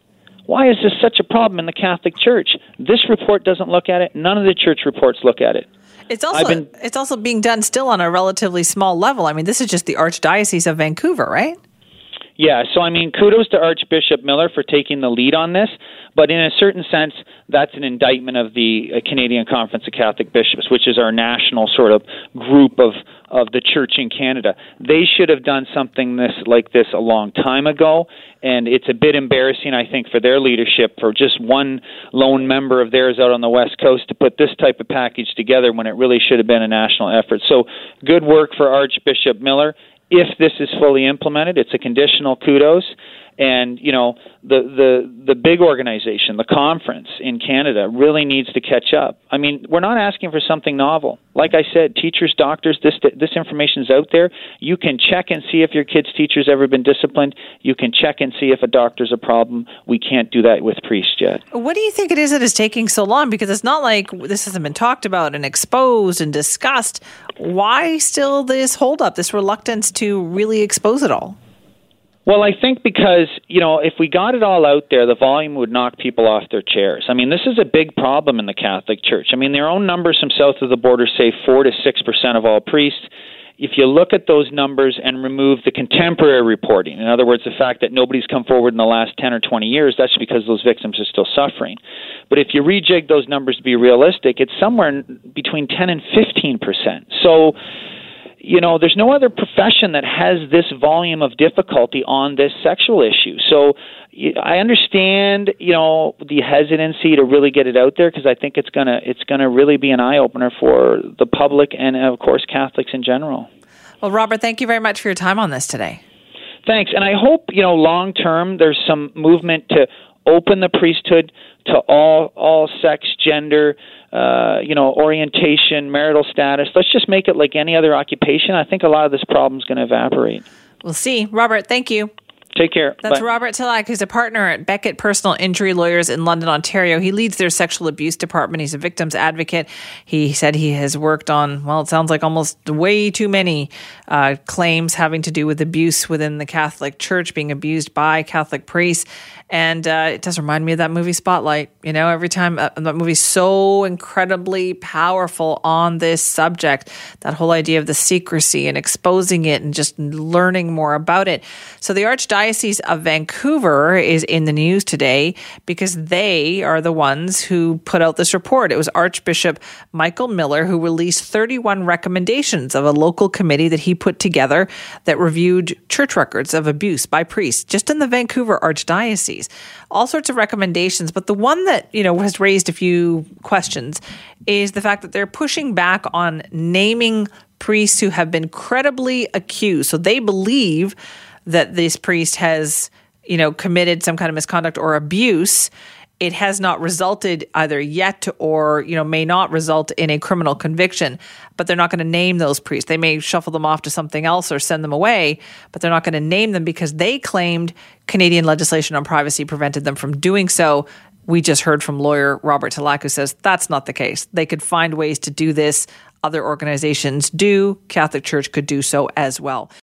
Why is this such a problem in the Catholic Church? This report doesn't look at it. None of the church reports look at it. It's also been, it's also being done still on a relatively small level. I mean, this is just the Archdiocese of Vancouver, right? Yeah, so I mean, kudos to Archbishop Miller for taking the lead on this, but in a certain sense, that's an indictment of the uh, Canadian Conference of Catholic Bishops, which is our national sort of group of of the church in Canada. They should have done something this like this a long time ago, and it's a bit embarrassing, I think, for their leadership for just one lone member of theirs out on the West Coast to put this type of package together when it really should have been a national effort. So, good work for Archbishop Miller. If this is fully implemented, it's a conditional kudos and you know the the the big organization the conference in Canada really needs to catch up. I mean we're not asking for something novel. Like i said teachers doctors this this information is out there. You can check and see if your kid's teacher's ever been disciplined. You can check and see if a doctor's a problem. We can't do that with priests yet. What do you think it is that is taking so long? Because it's not like this hasn't been talked about and exposed and discussed. Why still this holdup this reluctance to really expose it all well, I think because, you know, if we got it all out there, the volume would knock people off their chairs. I mean, this is a big problem in the Catholic Church. I mean, their own numbers from south of the border say 4 to 6% of all priests. if you look at those numbers and remove the contemporary reporting, in other words, the fact that nobody's come forward in the last 10 or 20 years, that's because those victims are still suffering. But if you rejig those numbers to be realistic, it's somewhere between 10 and 15 percent. So, you know, there's no other profession that has this volume of difficulty on this sexual issue. So I understand, you know, the hesitancy to really get it out there because I think it's gonna it's gonna really be an eye opener for the public and of course Catholics in general. Well, Robert, thank you very much for your time on this today. Thanks, and I hope you know long term there's some movement to open the priesthood to all all sex, gender, uh, you know, orientation, marital status. Let's just make it like any other occupation. I think a lot of this problem is going to evaporate. We'll see. Robert, thank you. Take care. That's Bye. Robert Talach, who's a partner at Beckett Personal Injury Lawyers in London, Ontario. He leads their sexual abuse department. He's a victim's advocate. He said he has worked on, well, it sounds like almost way too many uh, claims having to do with abuse within the Catholic Church, being abused by Catholic priests. And uh, it does remind me of that movie Spotlight. You know, every time uh, that movie's so incredibly powerful on this subject, that whole idea of the secrecy and exposing it and just learning more about it. So the Archdiocese of Vancouver is in the news today because they are the ones who put out this report. It was Archbishop Michael Miller who released 31 recommendations of a local committee that he put together that reviewed church records of abuse by priests just in the Vancouver Archdiocese all sorts of recommendations. But the one that, you know, has raised a few questions is the fact that they're pushing back on naming priests who have been credibly accused. So they believe that this priest has, you know, committed some kind of misconduct or abuse it has not resulted either yet or you know may not result in a criminal conviction but they're not going to name those priests. They may shuffle them off to something else or send them away but they're not going to name them because they claimed canadian legislation on privacy prevented them from doing so. We just heard from lawyer robert Talach who says that's not the case. They could find ways to do this. Other organizations do. Catholic church could do so as well